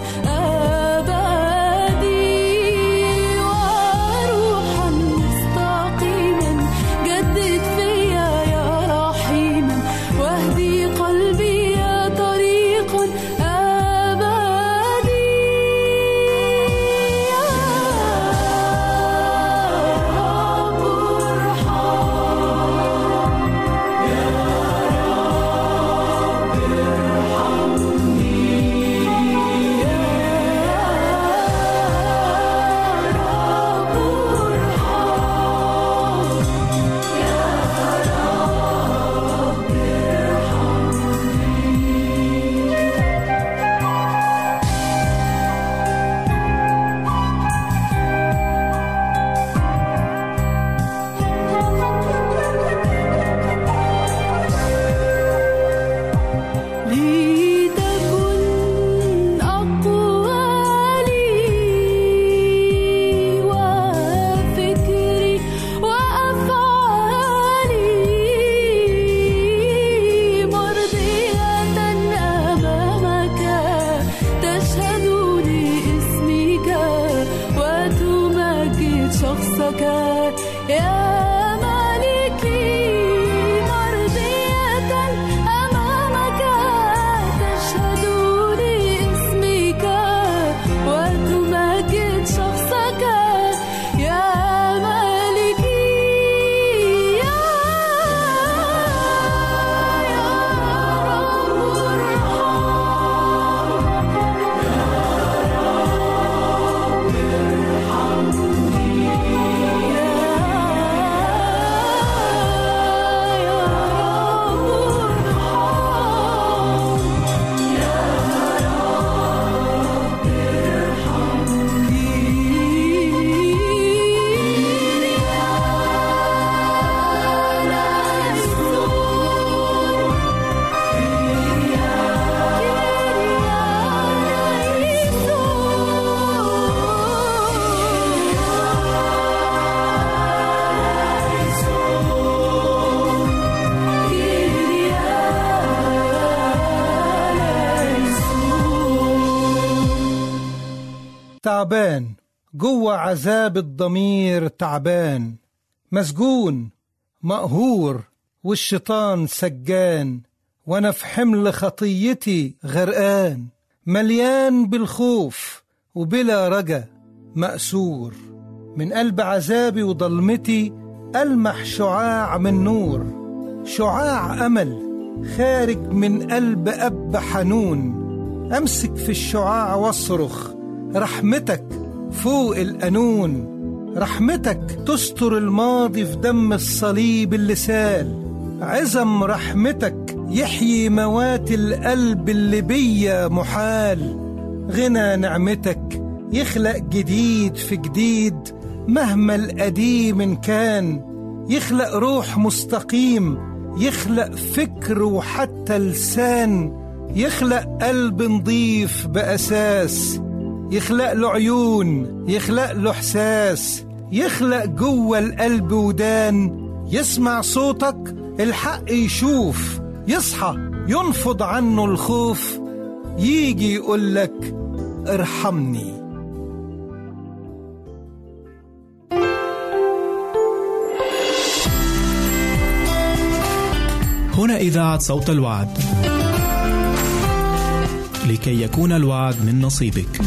one. جوه عذاب الضمير تعبان مسجون مقهور والشيطان سجان وأنا في حمل خطيتي غرقان مليان بالخوف وبلا رجا مأسور. من قلب عذابي وضلمتي ألمح شعاع من نور شعاع أمل خارج من قلب أب حنون. أمسك في الشعاع وأصرخ رحمتك فوق القانون رحمتك تستر الماضي في دم الصليب اللي سال عزم رحمتك يحيي موات القلب اللي بيا محال. غنى نعمتك يخلق جديد في جديد مهما القديم كان. يخلق روح مستقيم يخلق فكر وحتى لسان. يخلق قلب نضيف بأساس. يخلق له عيون يخلق له إحساس يخلق جوة القلب ودان يسمع صوتك الحق يشوف يصحى ينفض عنه الخوف يجي يقولك ارحمني. هنا إذاعة صوت الوعد. لكي يكون الوعد من نصيبك.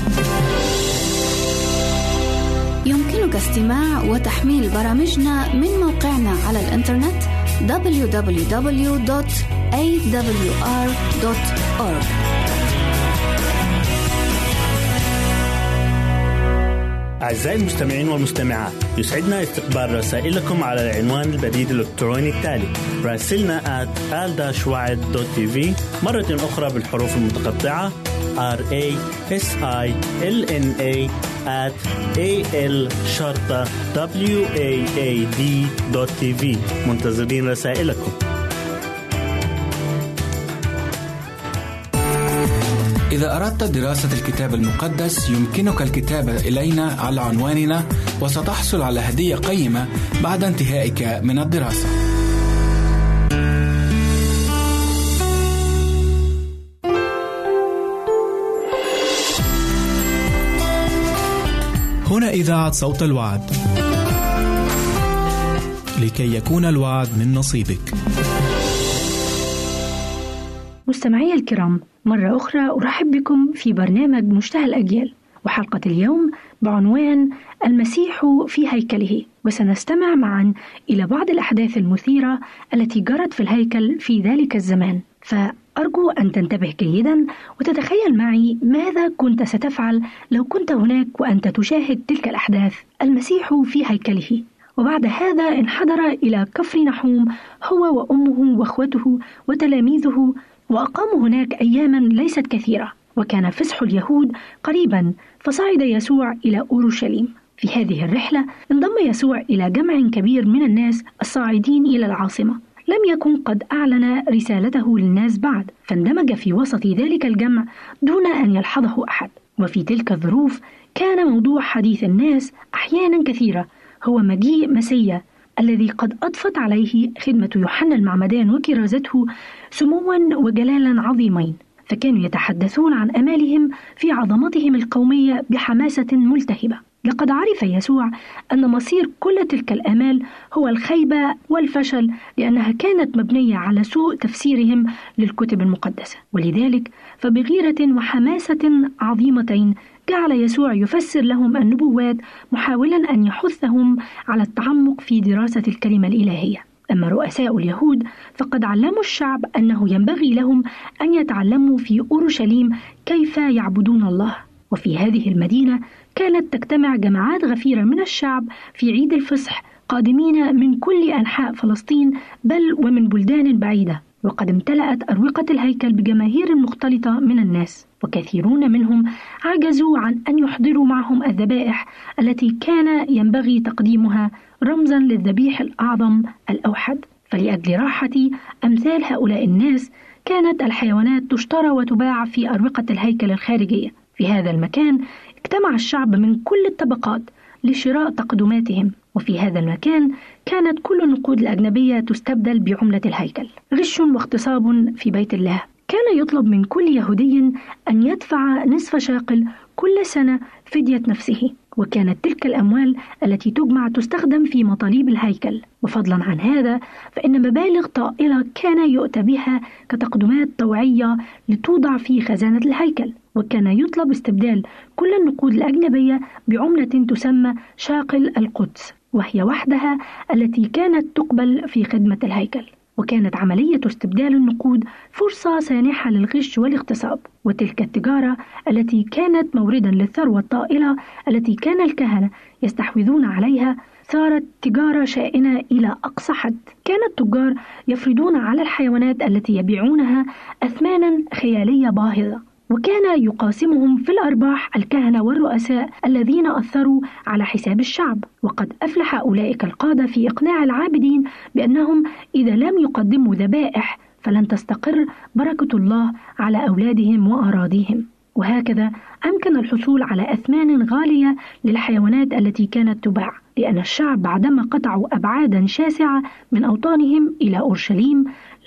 استماع وتحميل برامجنا من موقعنا على الإنترنت www.awr.org أعزائي المستمعين والمستمعات يسعدنا استقبال رسائلكم على العنوان البريد الإلكتروني التالي راسلنا at مرة أخرى بالحروف المتقطعة r a s i l n a at a l شرطة w a a d tv منتظرين رسائلكم إذا أردت دراسة الكتاب المقدس يمكنك الكتابة إلينا على عنواننا وستحصل على هدية قيمة بعد انتهائك من الدراسة. إذاعة صوت الوعد. لكي يكون الوعد من نصيبك. مستمعي الكرام مرة أخرى أرحب بكم في برنامج مشتهى الأجيال. وحلقة اليوم بعنوان المسيح في هيكله. وسنستمع معا إلى بعض الأحداث المثيرة التي جرت في الهيكل في ذلك الزمان. فأرجو أن تنتبه جيدا وتتخيل معي ماذا كنت ستفعل لو كنت هناك وأنت تشاهد تلك الأحداث المسيح في هيكله. وبعد هذا انحدر إلى كفر نحوم هو وأمه وأخوته وتلاميذه وأقاموا هناك أياما ليست كثيرة وكان فسح اليهود قريبا فصعد يسوع إلى أورشليم. في هذه الرحلة انضم يسوع إلى جمع كبير من الناس الصاعدين إلى العاصمة. لم يكن قد أعلن رسالته للناس بعد فاندمج في وسط ذلك الجمع دون أن يلحظه أحد. وفي تلك الظروف كان موضوع حديث الناس أحيانا كثيرة هو مجيء مسيا الذي قد أضفت عليه خدمة يوحنا المعمدان وكرازته سموا وجلالا عظيمين. فكانوا يتحدثون عن أمالهم في عظمتهم القومية بحماسة ملتهبة. لقد عرف يسوع أن مصير كل تلك الآمال هو الخيبة والفشل لأنها كانت مبنية على سوء تفسيرهم للكتب المقدسة. ولذلك فبغيرة وحماسة عظيمتين جعل يسوع يفسر لهم النبوات محاولا أن يحثهم على التعمق في دراسة الكلمة الإلهية. أما رؤساء اليهود فقد علموا الشعب أنه ينبغي لهم أن يتعلموا في أورشليم كيف يعبدون الله. وفي هذه المدينة كانت تجتمع جماعات غفيرة من الشعب في عيد الفصح قادمين من كل أنحاء فلسطين بل ومن بلدان بعيدة. وقد امتلأت أروقة الهيكل بجماهير مختلطة من الناس وكثيرون منهم عجزوا عن أن يحضروا معهم الذبائح التي كان ينبغي تقديمها رمزا للذبيح الأعظم الأوحد. فلأجل راحة أمثال هؤلاء الناس كانت الحيوانات تشترى وتباع في أروقة الهيكل الخارجية. في هذا المكان اجتمع الشعب من كل الطبقات لشراء تقدماتهم. وفي هذا المكان كانت كل النقود الأجنبية تستبدل بعملة الهيكل. غش واغتصاب في بيت الله. كان يطلب من كل يهودي أن يدفع نصف شاقل كل سنة فدية نفسه. وكانت تلك الأموال التي تجمع تستخدم في مطالب الهيكل. وفضلا عن هذا فإن مبالغ طائلة كان يؤتى بها كتقدمات طوعية لتوضع في خزانة الهيكل وكان يطلب استبدال كل النقود الأجنبية بعملة تسمى شاقل القدس وهي وحدها التي كانت تقبل في خدمة الهيكل. وكانت عملية استبدال النقود فرصة سانحة للغش والاغتصاب وتلك التجارة التي كانت موردا للثروة الطائلة التي كان الكهنة يستحوذون عليها صارت تجارة شائنة إلى أقصى حد. كان التجار يفرضون على الحيوانات التي يبيعونها أثمانا خيالية باهظة. وكان يقاسمهم في الأرباح الكهنة والرؤساء الذين أثروا على حساب الشعب. وقد أفلح أولئك القادة في إقناع العابدين بأنهم إذا لم يقدموا ذبائح فلن تستقر بركة الله على أولادهم وأراضيهم. وهكذا أمكن الحصول على أثمان غالية للحيوانات التي كانت تباع لأن الشعب بعدما قطعوا أبعادا شاسعة من أوطانهم إلى أورشليم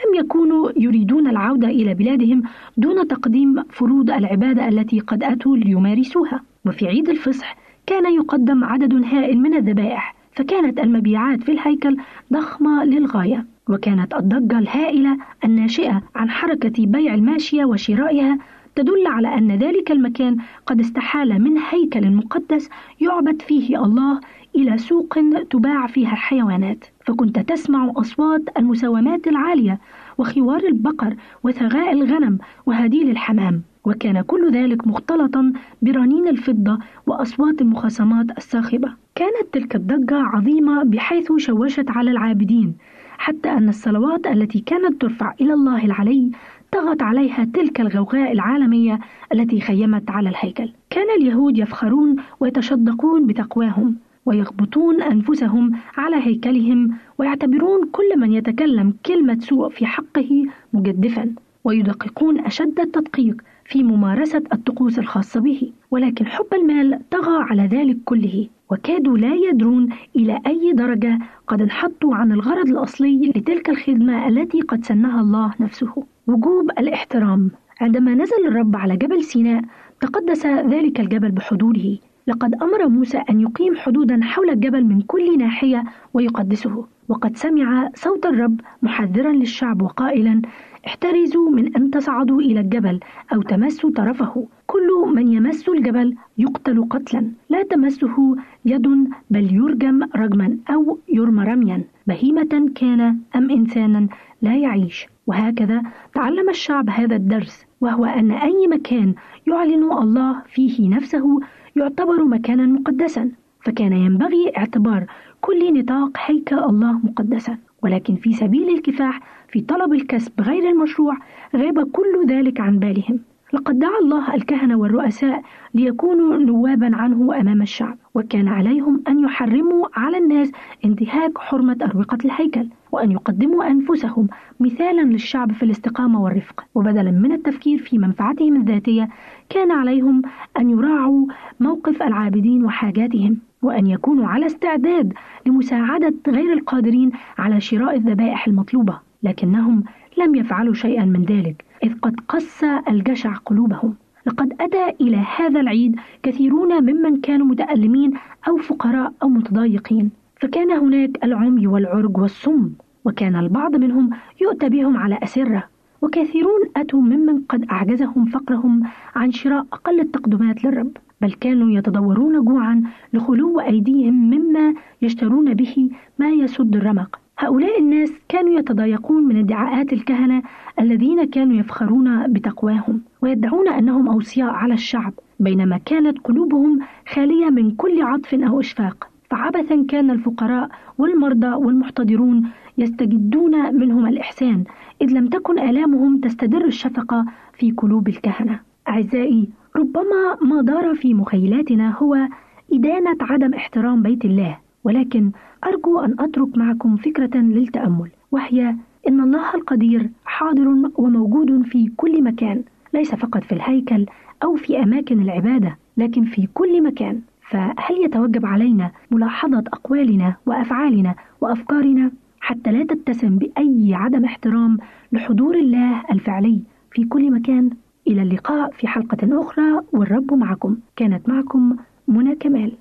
لم يكونوا يريدون العودة إلى بلادهم دون تقديم فروض العبادة التي قد أتوا ليمارسوها. وفي عيد الفصح كان يقدم عدد هائل من الذبائح فكانت المبيعات في الهيكل ضخمة للغاية. وكانت الضجة الهائلة الناشئة عن حركة بيع الماشية وشرائها تدل على أن ذلك المكان قد استحال من هيكل مقدس يعبد فيه الله إلى سوق تباع فيها الحيوانات. فكنت تسمع أصوات المساومات العالية وخوار البقر وثغاء الغنم وهديل الحمام وكان كل ذلك مختلطا برنين الفضة وأصوات المخاصمات الصاخبة كانت تلك الضجة عظيمة بحيث شوشت على العابدين حتى أن الصلوات التي كانت ترفع إلى الله العلي طغت عليها تلك الغوغاء العالمية التي خيمت على الهيكل. كان اليهود يفخرون ويتشدقون بتقواهم. ويغبطون أنفسهم على هيكلهم ويعتبرون كل من يتكلم كلمة سوء في حقه مجدفا ويدققون أشد التدقيق في ممارسة الطقوس الخاصة به. ولكن حب المال طغى على ذلك كله وكادوا لا يدرون إلى أي درجة قد انحطوا عن الغرض الأصلي لتلك الخدمة التي قد سنها الله نفسه. وجوب الاحترام عندما نزل الرب على جبل سيناء تقدس ذلك الجبل بحضوره. لقد أمر موسى أن يقيم حدودا حول الجبل من كل ناحية ويقدسه وقد سمع صوت الرب محذرا للشعب وقائلا احترزوا من أن تصعدوا إلى الجبل أو تمسوا طرفه. كل من يمس الجبل يقتل قتلا. لا تمسه يد بل يرجم رجما أو يرمى رميا. بهيمة كان أم إنسانا لا يعيش. وهكذا تعلم الشعب هذا الدرس وهو أن أي مكان يعلن الله فيه نفسه يعتبر مكانا مقدسا فكان ينبغي اعتبار كل نطاق هيكل الله مقدسا. ولكن في سبيل الكفاح في طلب الكسب غير المشروع غاب كل ذلك عن بالهم. لقد دعا الله الكهنة والرؤساء ليكونوا نوابا عنه أمام الشعب وكان عليهم أن يحرموا على الناس انتهاك حرمة أروقة الهيكل. وأن يقدموا أنفسهم مثالا للشعب في الاستقامة والرفق. وبدلا من التفكير في منفعتهم الذاتية كان عليهم أن يراعوا موقف العابدين وحاجاتهم وأن يكونوا على استعداد لمساعدة غير القادرين على شراء الذبائح المطلوبة لكنهم لم يفعلوا شيئا من ذلك إذ قد قس الجشع قلوبهم. لقد أتى إلى هذا العيد كثيرون ممن كانوا متألمين أو فقراء أو متضايقين. فكان هناك العمي والعرج والصم وكان البعض منهم يؤتى بهم على أسرة وكثيرون أتوا ممن قد أعجزهم فقرهم عن شراء أقل التقدمات للرب بل كانوا يتضورون جوعا لخلو أيديهم مما يشترون به ما يسد الرمق. هؤلاء الناس كانوا يتضايقون من ادعاءات الكهنة الذين كانوا يفخرون بتقواهم ويدعون أنهم أوصياء على الشعب بينما كانت قلوبهم خالية من كل عطف أو إشفاق. فعبثا كان الفقراء والمرضى والمحتضرون يستجدون منهم الإحسان إذ لم تكن آلامهم تستدر الشفقة في قلوب الكهنة. أعزائي ربما ما دار في مخيلاتنا هو إدانة عدم احترام بيت الله ولكن أرجو أن أترك معكم فكرة للتأمل وهي إن الله القدير حاضر وموجود في كل مكان ليس فقط في الهيكل أو في أماكن العبادة لكن في كل مكان. فهل يتوجب علينا ملاحظة أقوالنا وأفعالنا وأفكارنا حتى لا تتسم بأي عدم احترام لحضور الله الفعلي في كل مكان إلى اللقاء في حلقة أخرى والرب معكم كانت معكم منى كمال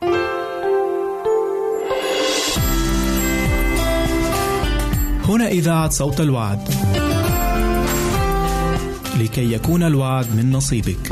هنا إذاعة صوت الوعد. لكي يكون الوعد من نصيبك.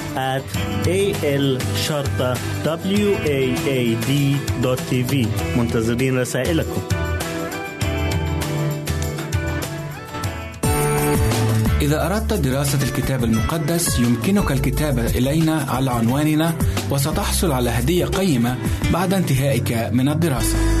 at a l شرطة w a a d tv منتظرين رسائلكم إذا أردت دراسة الكتاب المقدس يمكنك الكتابة إلينا على عنواننا وستحصل على هدية قيمة بعد انتهائك من الدراسة.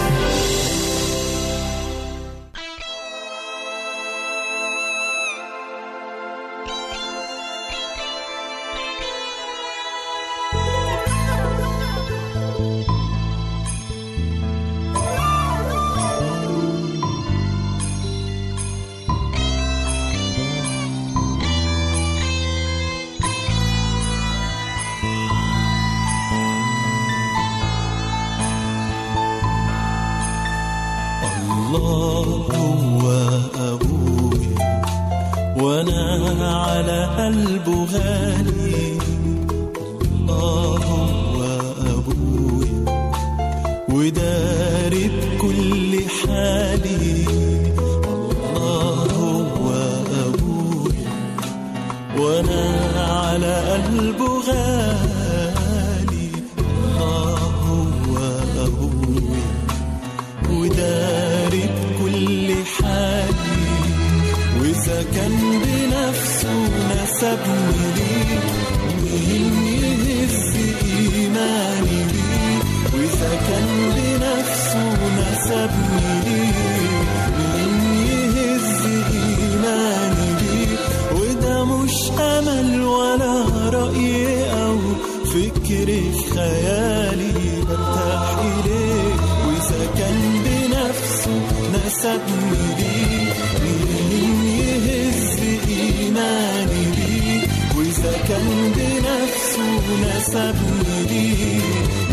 مين يهز إيماني ليه وإذا كان بنفسه نسبني ليه مين يهز إيماني وده مش أمل ولا رأي أو فكر في خيالي برتاح إليه وإذا كان بنفسه نسبني ليه مين يهز إيماني كان بنفسه نسبني ليه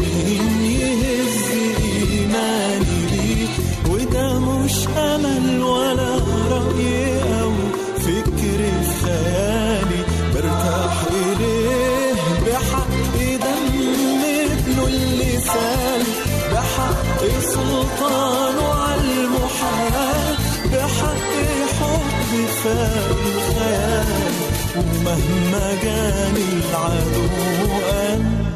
مين يهز إيماني ليه وده مش أمل ولا رأي أو فكر خيالي برتاح إليه. بحق دم ابنه اللي سال بحق سلطانه على المحال. بحق حب فاق الخيال. ومهما جاني العدو قال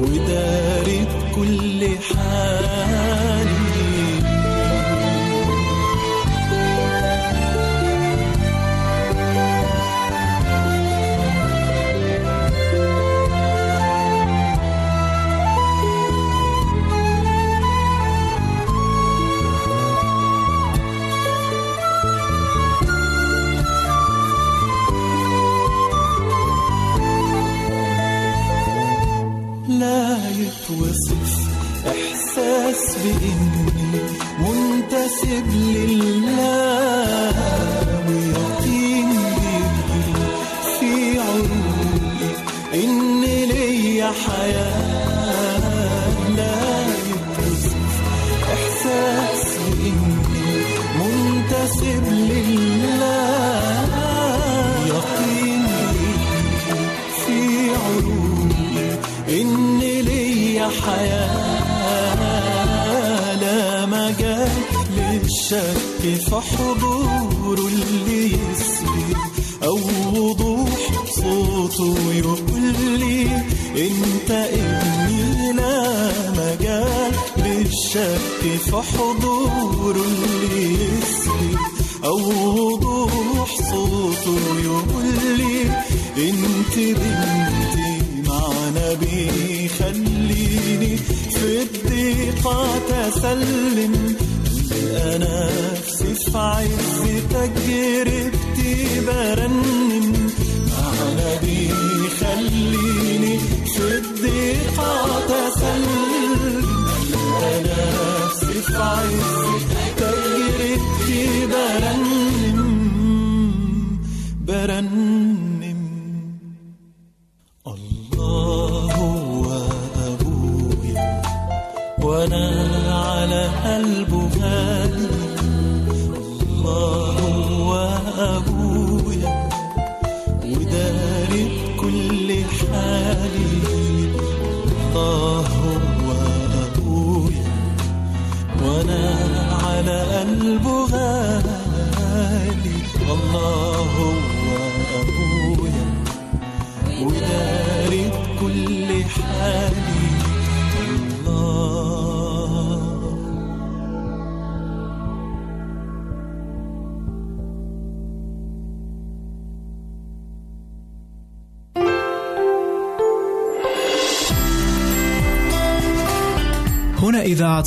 وداري بكل حالي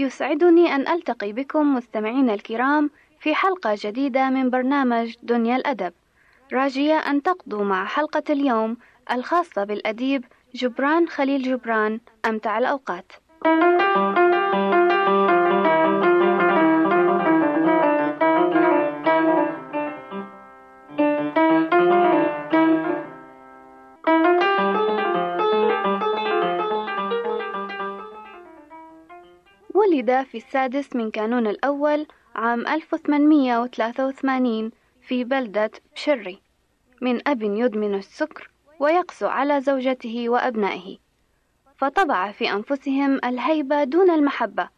يسعدني أن ألتقي بكم مستمعينا الكرام في حلقة جديدة من برنامج دنيا الأدب. راجية أن تقضوا مع حلقة اليوم الخاصة بالأديب جبران خليل جبران أمتع الأوقات. ولد في السادس من كانون الأول عام 1883 في بلدة بشري من أب يدمن السكر ويقسو على زوجته وأبنائه. فطبع في أنفسهم الهيبة دون المحبة.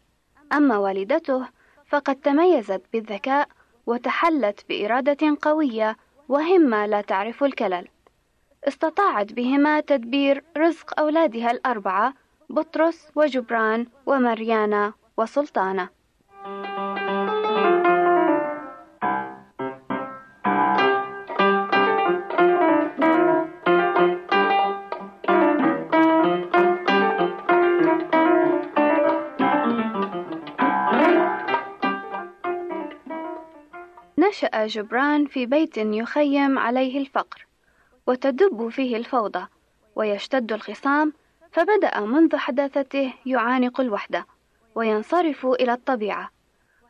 أما والدته فقد تميزت بالذكاء وتحلت بإرادة قوية وهمة لا تعرف الكلل. استطاعت بهما تدبير رزق أولادها الأربعة بطرس وجبران ومريانا. وسلطانة. نشأ جبران في بيت يخيم عليه الفقر وتدب فيه الفوضى ويشتد الخصام فبدأ منذ حداثته يعانق الوحدة. وينصرف إلى الطبيعة.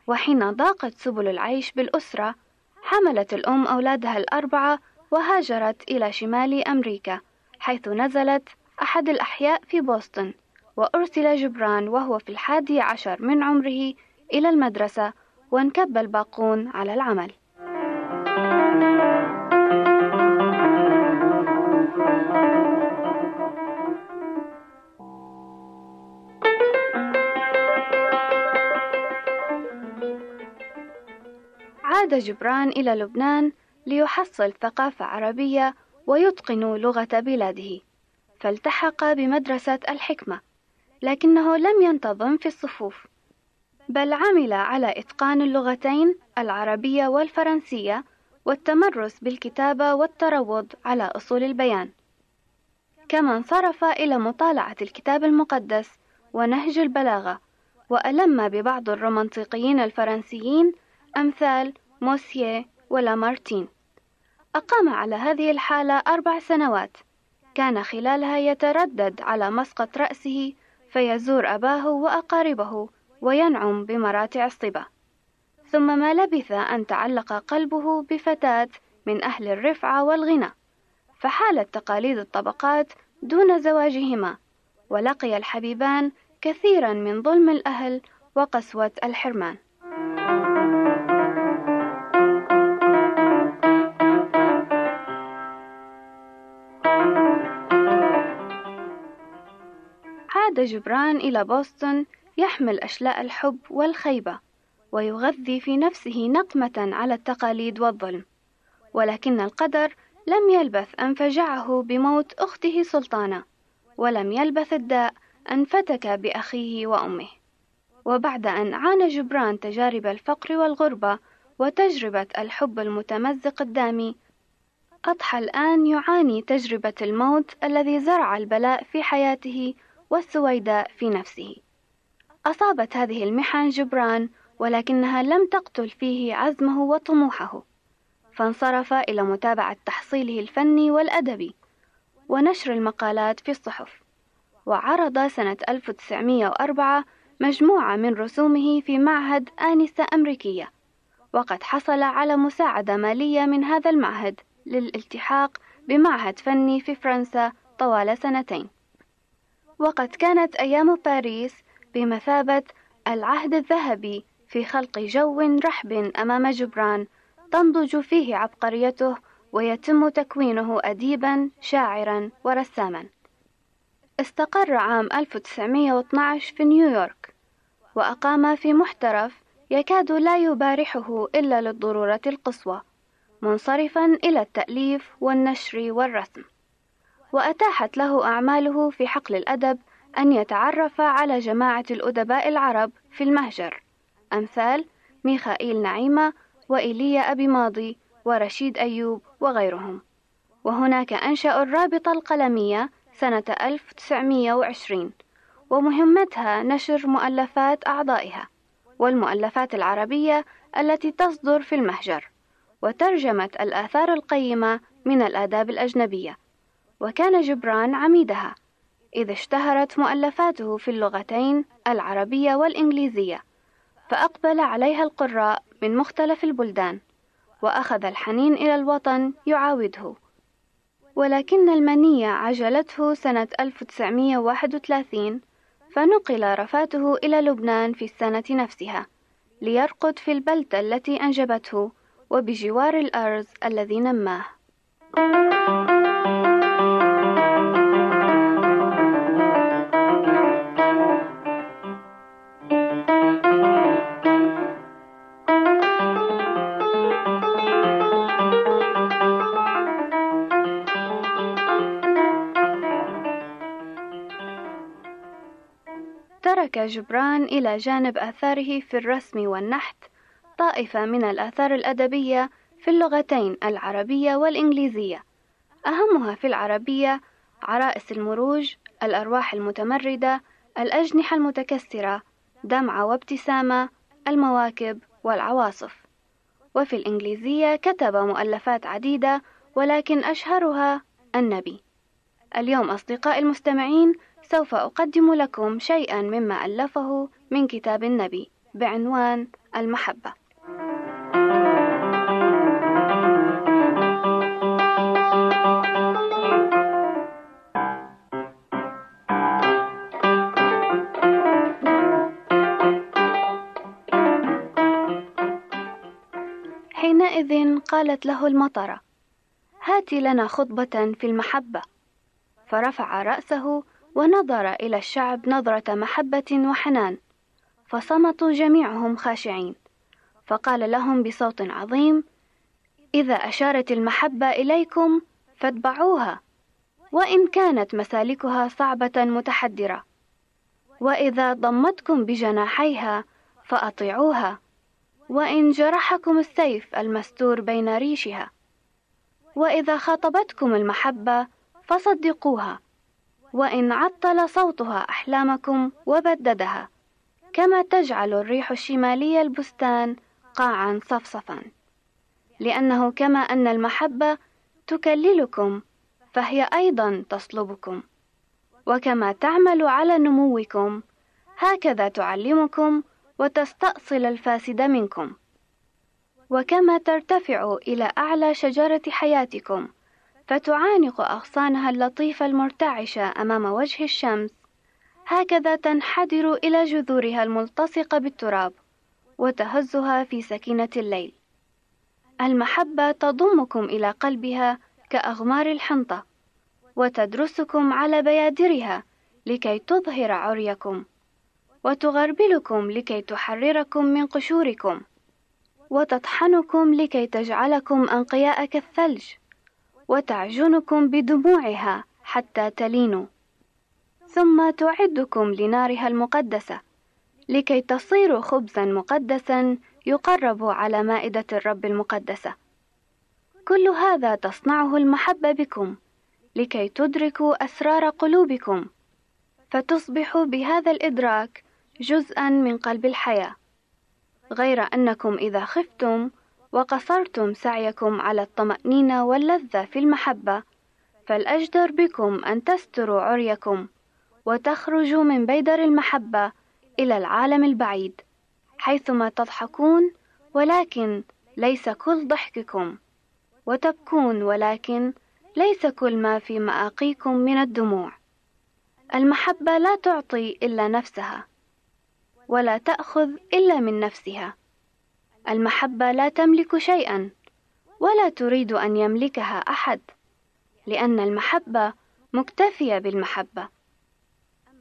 وحين ضاقت سبل العيش بالأسرة حملت الأم أولادها الأربعة وهاجرت إلى شمال أمريكا حيث نزلت أحد الأحياء في بوسطن. وأرسل جبران وهو في الحادي عشر من عمره إلى المدرسة وانكب الباقون على العمل. عاد جبران إلى لبنان ليحصل ثقافة عربية ويتقن لغة بلاده فالتحق بمدرسة الحكمة لكنه لم ينتظم في الصفوف بل عمل على إتقان اللغتين العربية والفرنسية والتمرس بالكتابة والتروض على أصول البيان. كما انصرف إلى مطالعة الكتاب المقدس ونهج البلاغة وألم ببعض الرومانطيقيين الفرنسيين أمثال موسيه ولامارتين أقام على هذه الحالة أربع سنوات. كان خلالها يتردد على مسقط رأسه فيزور أباه وأقاربه وينعم بمراتع الصبا. ثم ما لبث أن تعلق قلبه بفتاة من أهل الرفعة والغنى. فحالت تقاليد الطبقات دون زواجهما ولقي الحبيبان كثيرا من ظلم الأهل وقسوة الحرمان. عاد جبران إلى بوسطن يحمل أشلاء الحب والخيبة ويغذي في نفسه نقمة على التقاليد والظلم. ولكن القدر لم يلبث أن فجعه بموت أخته سلطانة ولم يلبث الداء أن فتك بأخيه وأمه. وبعد أن عانى جبران تجارب الفقر والغربة وتجربة الحب المتمزق الدامي أضحى الآن يعاني تجربة الموت الذي زرع البلاء في حياته والسويداء في نفسه. أصابت هذه المحن جبران ولكنها لم تقتل فيه عزمه وطموحه. فانصرف إلى متابعة تحصيله الفني والأدبي ونشر المقالات في الصحف. وعرض سنة 1904 مجموعة من رسومه في معهد آنسة أمريكية. وقد حصل على مساعدة مالية من هذا المعهد للالتحاق بمعهد فني في فرنسا طوال سنتين. وقد كانت أيام باريس بمثابة العهد الذهبي في خلق جو رحب أمام جبران تنضج فيه عبقريته ويتم تكوينه أديبا شاعرا ورساما. استقر عام 1912 في نيويورك وأقام في محترف يكاد لا يبارحه إلا للضرورة القصوى منصرفا إلى التأليف والنشر والرسم. وأتاحت له أعماله في حقل الأدب أن يتعرف على جماعة الأدباء العرب في المهجر. أمثال ميخائيل نعيمة وإيليا أبي ماضي ورشيد أيوب وغيرهم. وهناك أنشأ الرابطة القلمية سنة 1920 ومهمتها نشر مؤلفات أعضائها والمؤلفات العربية التي تصدر في المهجر وترجمة الآثار القيمة من الآداب الأجنبية. وكان جبران عميدها إذ اشتهرت مؤلفاته في اللغتين العربية والإنجليزية فأقبل عليها القراء من مختلف البلدان وأخذ الحنين إلى الوطن يعاوده. ولكن المنية عجلته سنة 1931 فنقل رفاته إلى لبنان في السنة نفسها ليرقد في البلدة التي أنجبته وبجوار الأرز الذي نماه. ترك جبران إلى جانب آثاره في الرسم والنحت طائفة من الآثار الأدبية في اللغتين العربية والإنجليزية. أهمها في العربية عرائس المروج الأرواح المتمردة الأجنحة المتكسرة دمعة وابتسامة المواكب والعواصف. وفي الإنجليزية كتب مؤلفات عديدة ولكن أشهرها النبي. اليوم أصدقائي المستمعين سوف أقدم لكم شيئا مما ألفه من كتاب النبي بعنوان المحبة. حينئذ قالت له المطرة هات لنا خطبة في المحبة. فرفع رأسه ونظر إلى الشعب نظرة محبة وحنان فصمتوا جميعهم خاشعين. فقال لهم بصوت عظيم إذا أشارت المحبة إليكم فاتبعوها وإن كانت مسالكها صعبة متحدرة وإذا ضمتكم بجناحيها فأطيعوها وإن جرحكم السيف المستور بين ريشها وإذا خاطبتكم المحبة فصدقوها. وإن عطل صوتها أحلامكم وبددها كما تجعل الريح الشمالية البستان قاعا صفصفا. لأنه كما أن المحبة تكللكم فهي أيضا تصلبكم وكما تعمل على نموكم هكذا تعلمكم وتستأصل الفاسد منكم. وكما ترتفع إلى أعلى شجرة حياتكم فتعانق أغصانها اللطيفة المرتعشة أمام وجه الشمس. هكذا تنحدر إلى جذورها الملتصقة بالتراب وتهزها في سكينة الليل. المحبة تضمكم إلى قلبها كأغمار الحنطة وتدرسكم على بيادرها لكي تظهر عريكم وتغربلكم لكي تحرركم من قشوركم وتطحنكم لكي تجعلكم أنقياء كالثلج وتعجنكم بدموعها حتى تلينوا. ثم تعدكم لنارها المقدسة لكي تصيروا خبزا مقدسا يقرب على مائدة الرب المقدسة. كل هذا تصنعه المحبة بكم لكي تدركوا أسرار قلوبكم فتصبحوا بهذا الإدراك جزءا من قلب الحياة. غير أنكم إذا خفتم وقصرتم سعيكم على الطمأنينة واللذة في المحبة فالأجدر بكم أن تستروا عريكم وتخرجوا من بيدر المحبة إلى العالم البعيد حيثما تضحكون ولكن ليس كل ضحككم وتبكون ولكن ليس كل ما في مآقيكم من الدموع. المحبة لا تعطي إلا نفسها ولا تأخذ إلا من نفسها. المحبة لا تملك شيئا ولا تريد أن يملكها أحد لأن المحبة مكتفية بالمحبة.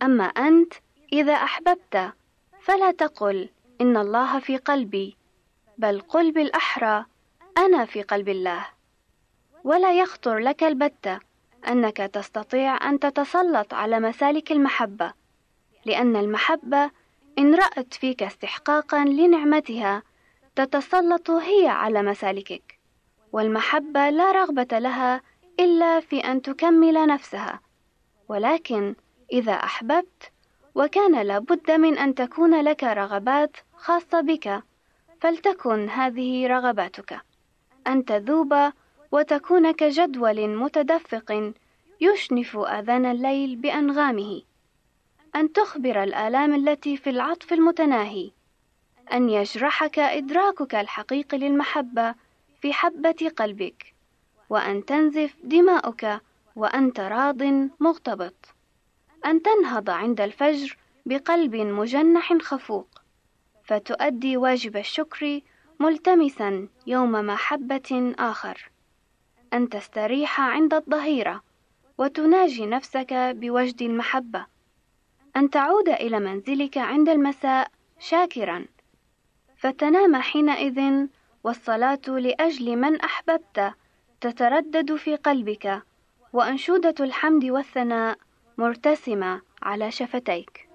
أما أنت إذا أحببت فلا تقل إن الله في قلبي بل قل بالأحرى أنا في قلب الله. ولا يخطر لك البتة أنك تستطيع أن تتسلط على مسالك المحبة لأن المحبة إن رأت فيك استحقاقا لنعمتها تتسلط هي على مسالكك والمحبة لا رغبة لها إلا في أن تكمل نفسها. ولكن إذا أحببت وكان لابد من أن تكون لك رغبات خاصة بك فلتكن هذه رغباتك. أن تذوب وتكون كجدول متدفق يشنف آذان الليل بأنغامه. أن تخبر الآلام التي في العطف المتناهي. أن يجرحك إدراكك الحقيقي للمحبة في حبة قلبك وأن تنزف دماؤك وأنت راض مغتبط. أن تنهض عند الفجر بقلب مجنح خفوق فتؤدي واجب الشكر ملتمسا يوم محبة آخر. أن تستريح عند الظهيرة وتناجي نفسك بوجد المحبة. أن تعود إلى منزلك عند المساء شاكرا. فتنام حينئذ والصلاة لأجل من أحببت تتردد في قلبك وأنشودة الحمد والثناء مرتسمة على شفتيك.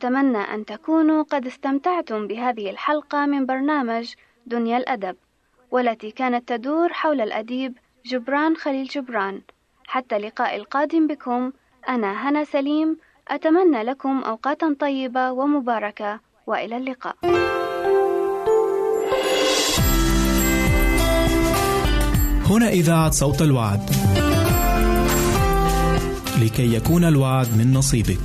أتمنى أن تكونوا قد استمتعتم بهذه الحلقة من برنامج دنيا الأدب والتي كانت تدور حول الأديب جبران خليل جبران. حتى اللقاء القادم بكم أنا هنا سليم أتمنى لكم أوقاتا طيبة ومباركة وإلى اللقاء. هنا إذاعة صوت الوعد. لكي يكون الوعد من نصيبك.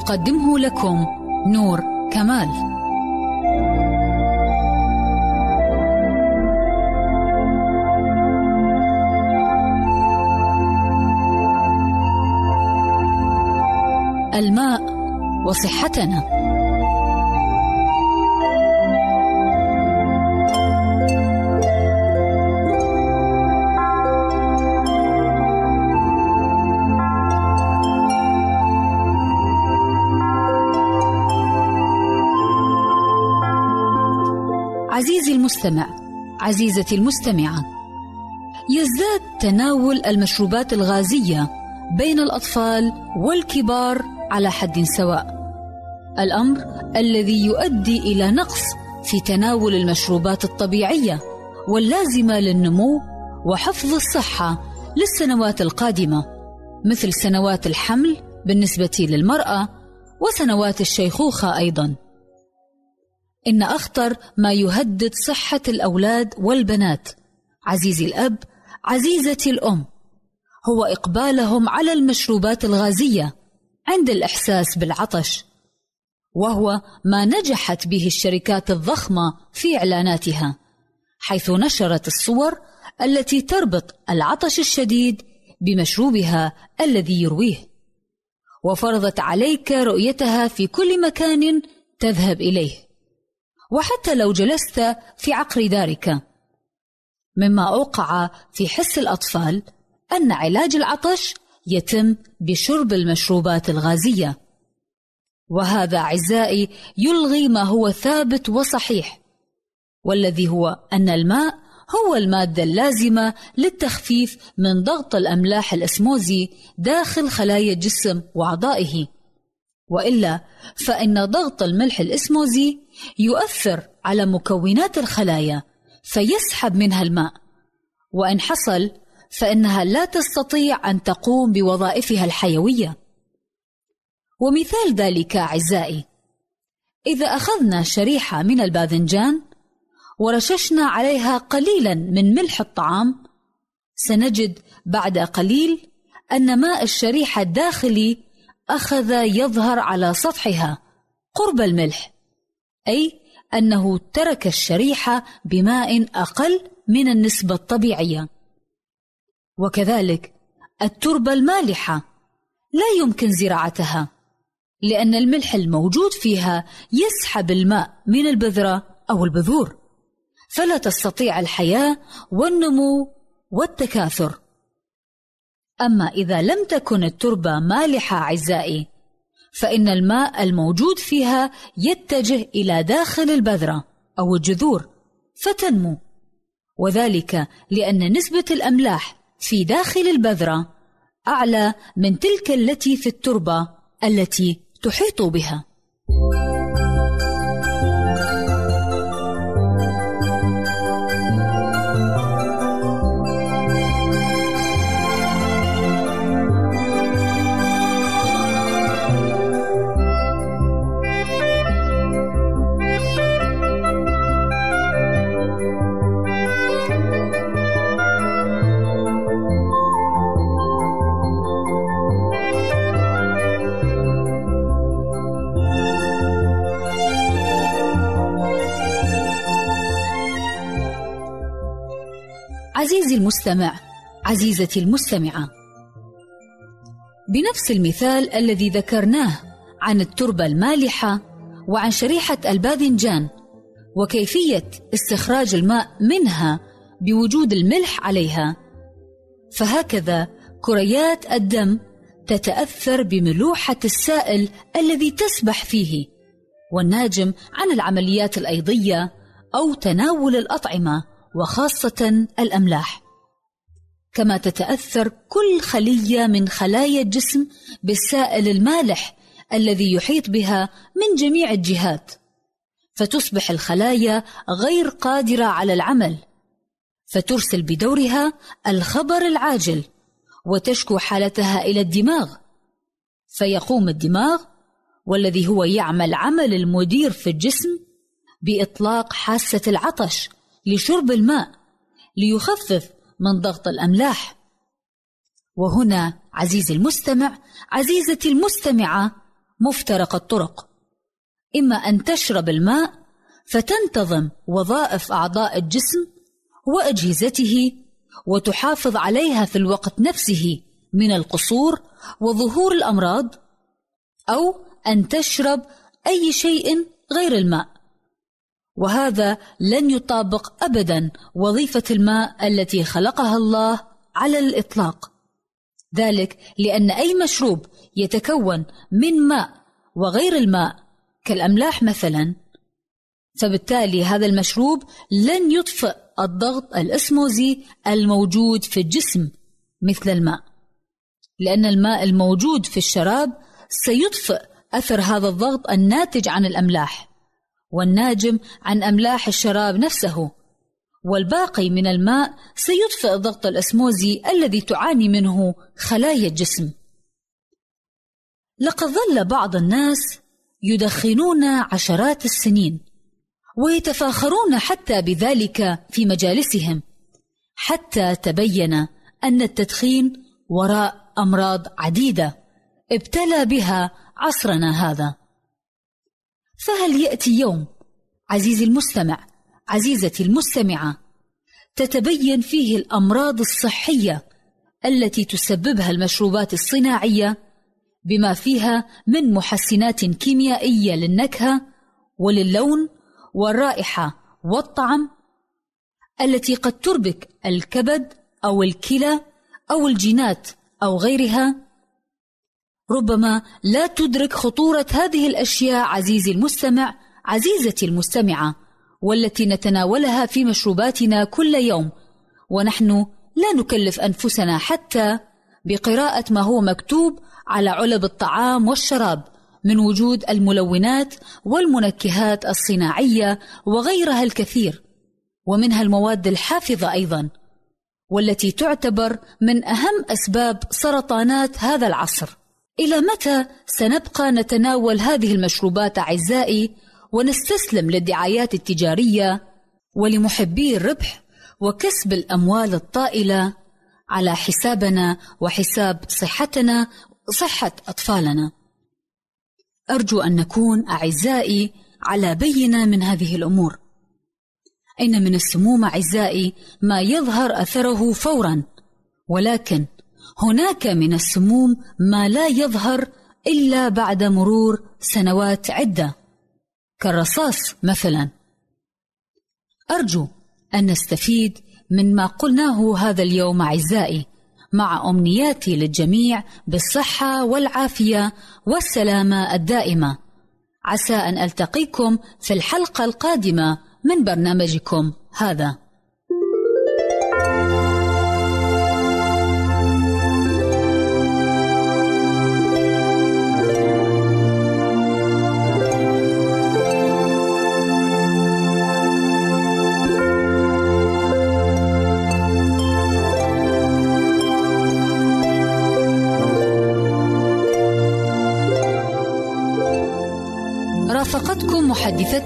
تقدمه لكم نور كمال. الماء وصحتنا. عزيزتي المستمعة يزداد تناول المشروبات الغازية بين الأطفال والكبار على حد سواء. الأمر الذي يؤدي إلى نقص في تناول المشروبات الطبيعية واللازمة للنمو وحفظ الصحة للسنوات القادمة مثل سنوات الحمل بالنسبة للمرأة وسنوات الشيخوخة أيضاً. إن أخطر ما يهدد صحة الأولاد والبنات. عزيزي الأب عزيزتي الأم هو إقبالهم على المشروبات الغازية عند الإحساس بالعطش وهو ما نجحت به الشركات الضخمة في إعلاناتها حيث نشرت الصور التي تربط العطش الشديد بمشروبها الذي يرويه. وفرضت عليك رؤيتها في كل مكان تذهب إليه. وحتى لو جلست في عقر دارك. مما أوقع في حس الأطفال أن علاج العطش يتم بشرب المشروبات الغازية. وهذا أعزائي يلغي ما هو ثابت وصحيح والذي هو أن الماء هو المادة اللازمة للتخفيف من ضغط الأملاح الإسموزي داخل خلايا الجسم وأعضائه. وإلا فإن ضغط الملح الإسموزي يؤثر على مكونات الخلايا فيسحب منها الماء. وإن حصل فإنها لا تستطيع أن تقوم بوظائفها الحيوية. ومثال ذلك أعزائي إذا أخذنا شريحة من الباذنجان ورششنا عليها قليلا من ملح الطعام سنجد بعد قليل أن ماء الشريحة الداخلي أخذ يظهر على سطحها قرب الملح. أي أنه ترك الشريحة بماء أقل من النسبة الطبيعية. وكذلك التربة المالحة لا يمكن زراعتها لأن الملح الموجود فيها يسحب الماء من البذرة أو البذور فلا تستطيع الحياة والنمو والتكاثر. أما إذا لم تكن التربة مالحة أعزائي فإن الماء الموجود فيها يتجه إلى داخل البذرة أو الجذور فتنمو وذلك لأن نسبة الأملاح في داخل البذرة أعلى من تلك التي في التربة التي تحيط بها. عزيزي المستمع عزيزتي المستمعة. بنفس المثال الذي ذكرناه عن التربة المالحة وعن شريحة الباذنجان وكيفية استخراج الماء منها بوجود الملح عليها فهكذا كريات الدم تتأثر بملوحة السائل الذي تسبح فيه والناجم عن العمليات الأيضية أو تناول الأطعمة. وخاصة الأملاح. كما تتأثر كل خلية من خلايا الجسم بالسائل المالح الذي يحيط بها من جميع الجهات، فتصبح الخلايا غير قادرة على العمل، فترسل بدورها الخبر العاجل، وتشكو حالتها إلى الدماغ، فيقوم الدماغ والذي هو يعمل عمل المدير في الجسم بإطلاق حاسة العطش لشرب الماء ليخفف من ضغط الأملاح. وهنا عزيزي المستمع عزيزتي المستمعة مفترق الطرق. إما أن تشرب الماء فتنتظم وظائف أعضاء الجسم وأجهزته وتحافظ عليها في الوقت نفسه من القصور وظهور الأمراض أو أن تشرب أي شيء غير الماء. وهذا لن يطابق ابدا وظيفة الماء التي خلقها الله على الإطلاق. ذلك لأن أي مشروب يتكون من ماء وغير الماء كالأملاح مثلا فبالتالي هذا المشروب لن يطفئ الضغط الأسموزي الموجود في الجسم مثل الماء لأن الماء الموجود في الشراب سيطفئ أثر هذا الضغط الناتج عن الأملاح. والناجم عن أملاح الشراب نفسه والباقي من الماء سيطفئ الضغط الأسموزي الذي تعاني منه خلايا الجسم. لقد ظل بعض الناس يدخنون عشرات السنين ويتفاخرون حتى بذلك في مجالسهم حتى تبين أن التدخين وراء أمراض عديدة ابتلى بها عصرنا هذا. فهل يأتي يوم؟ عزيزي المستمع عزيزتي المستمعة تتبين فيه الأمراض الصحية التي تسببها المشروبات الصناعية بما فيها من محسنات كيميائية للنكهة وللون والرائحة والطعم التي قد تربك الكبد أو الكلى أو الجينات أو غيرها ربما لا تدرك خطورة هذه الأشياء عزيزي المستمع عزيزتي المستمعة والتي نتناولها في مشروباتنا كل يوم. ونحن لا نكلف أنفسنا حتى بقراءة ما هو مكتوب على علب الطعام والشراب من وجود الملونات والمنكهات الصناعية وغيرها الكثير ومنها المواد الحافظة أيضا والتي تعتبر من أهم أسباب سرطانات هذا العصر. إلى متى سنبقى نتناول هذه المشروبات أعزائي ونستسلم للدعايات التجارية ولمحبي الربح وكسب الأموال الطائلة على حسابنا وحساب صحتنا وصحه أطفالنا. أرجو أن نكون أعزائي على بينة من هذه الأمور. إن من السموم أعزائي ما يظهر أثره فورا ولكن هناك من السموم ما لا يظهر إلا بعد مرور سنوات عدة. كالرصاص مثلا. أرجو أن نستفيد من ما قلناه هذا اليوم أعزائي مع أمنياتي للجميع بالصحة والعافية والسلامة الدائمة. عسى أن ألتقيكم في الحلقة القادمة من برنامجكم هذا.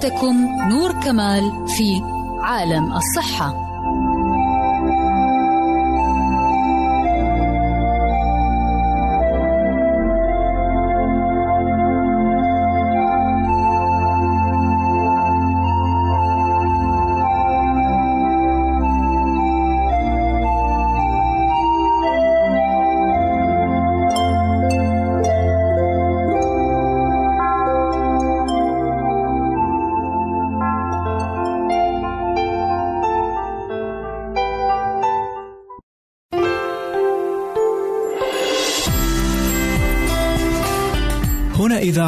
حديثكم نور كمال في عالم الصحة.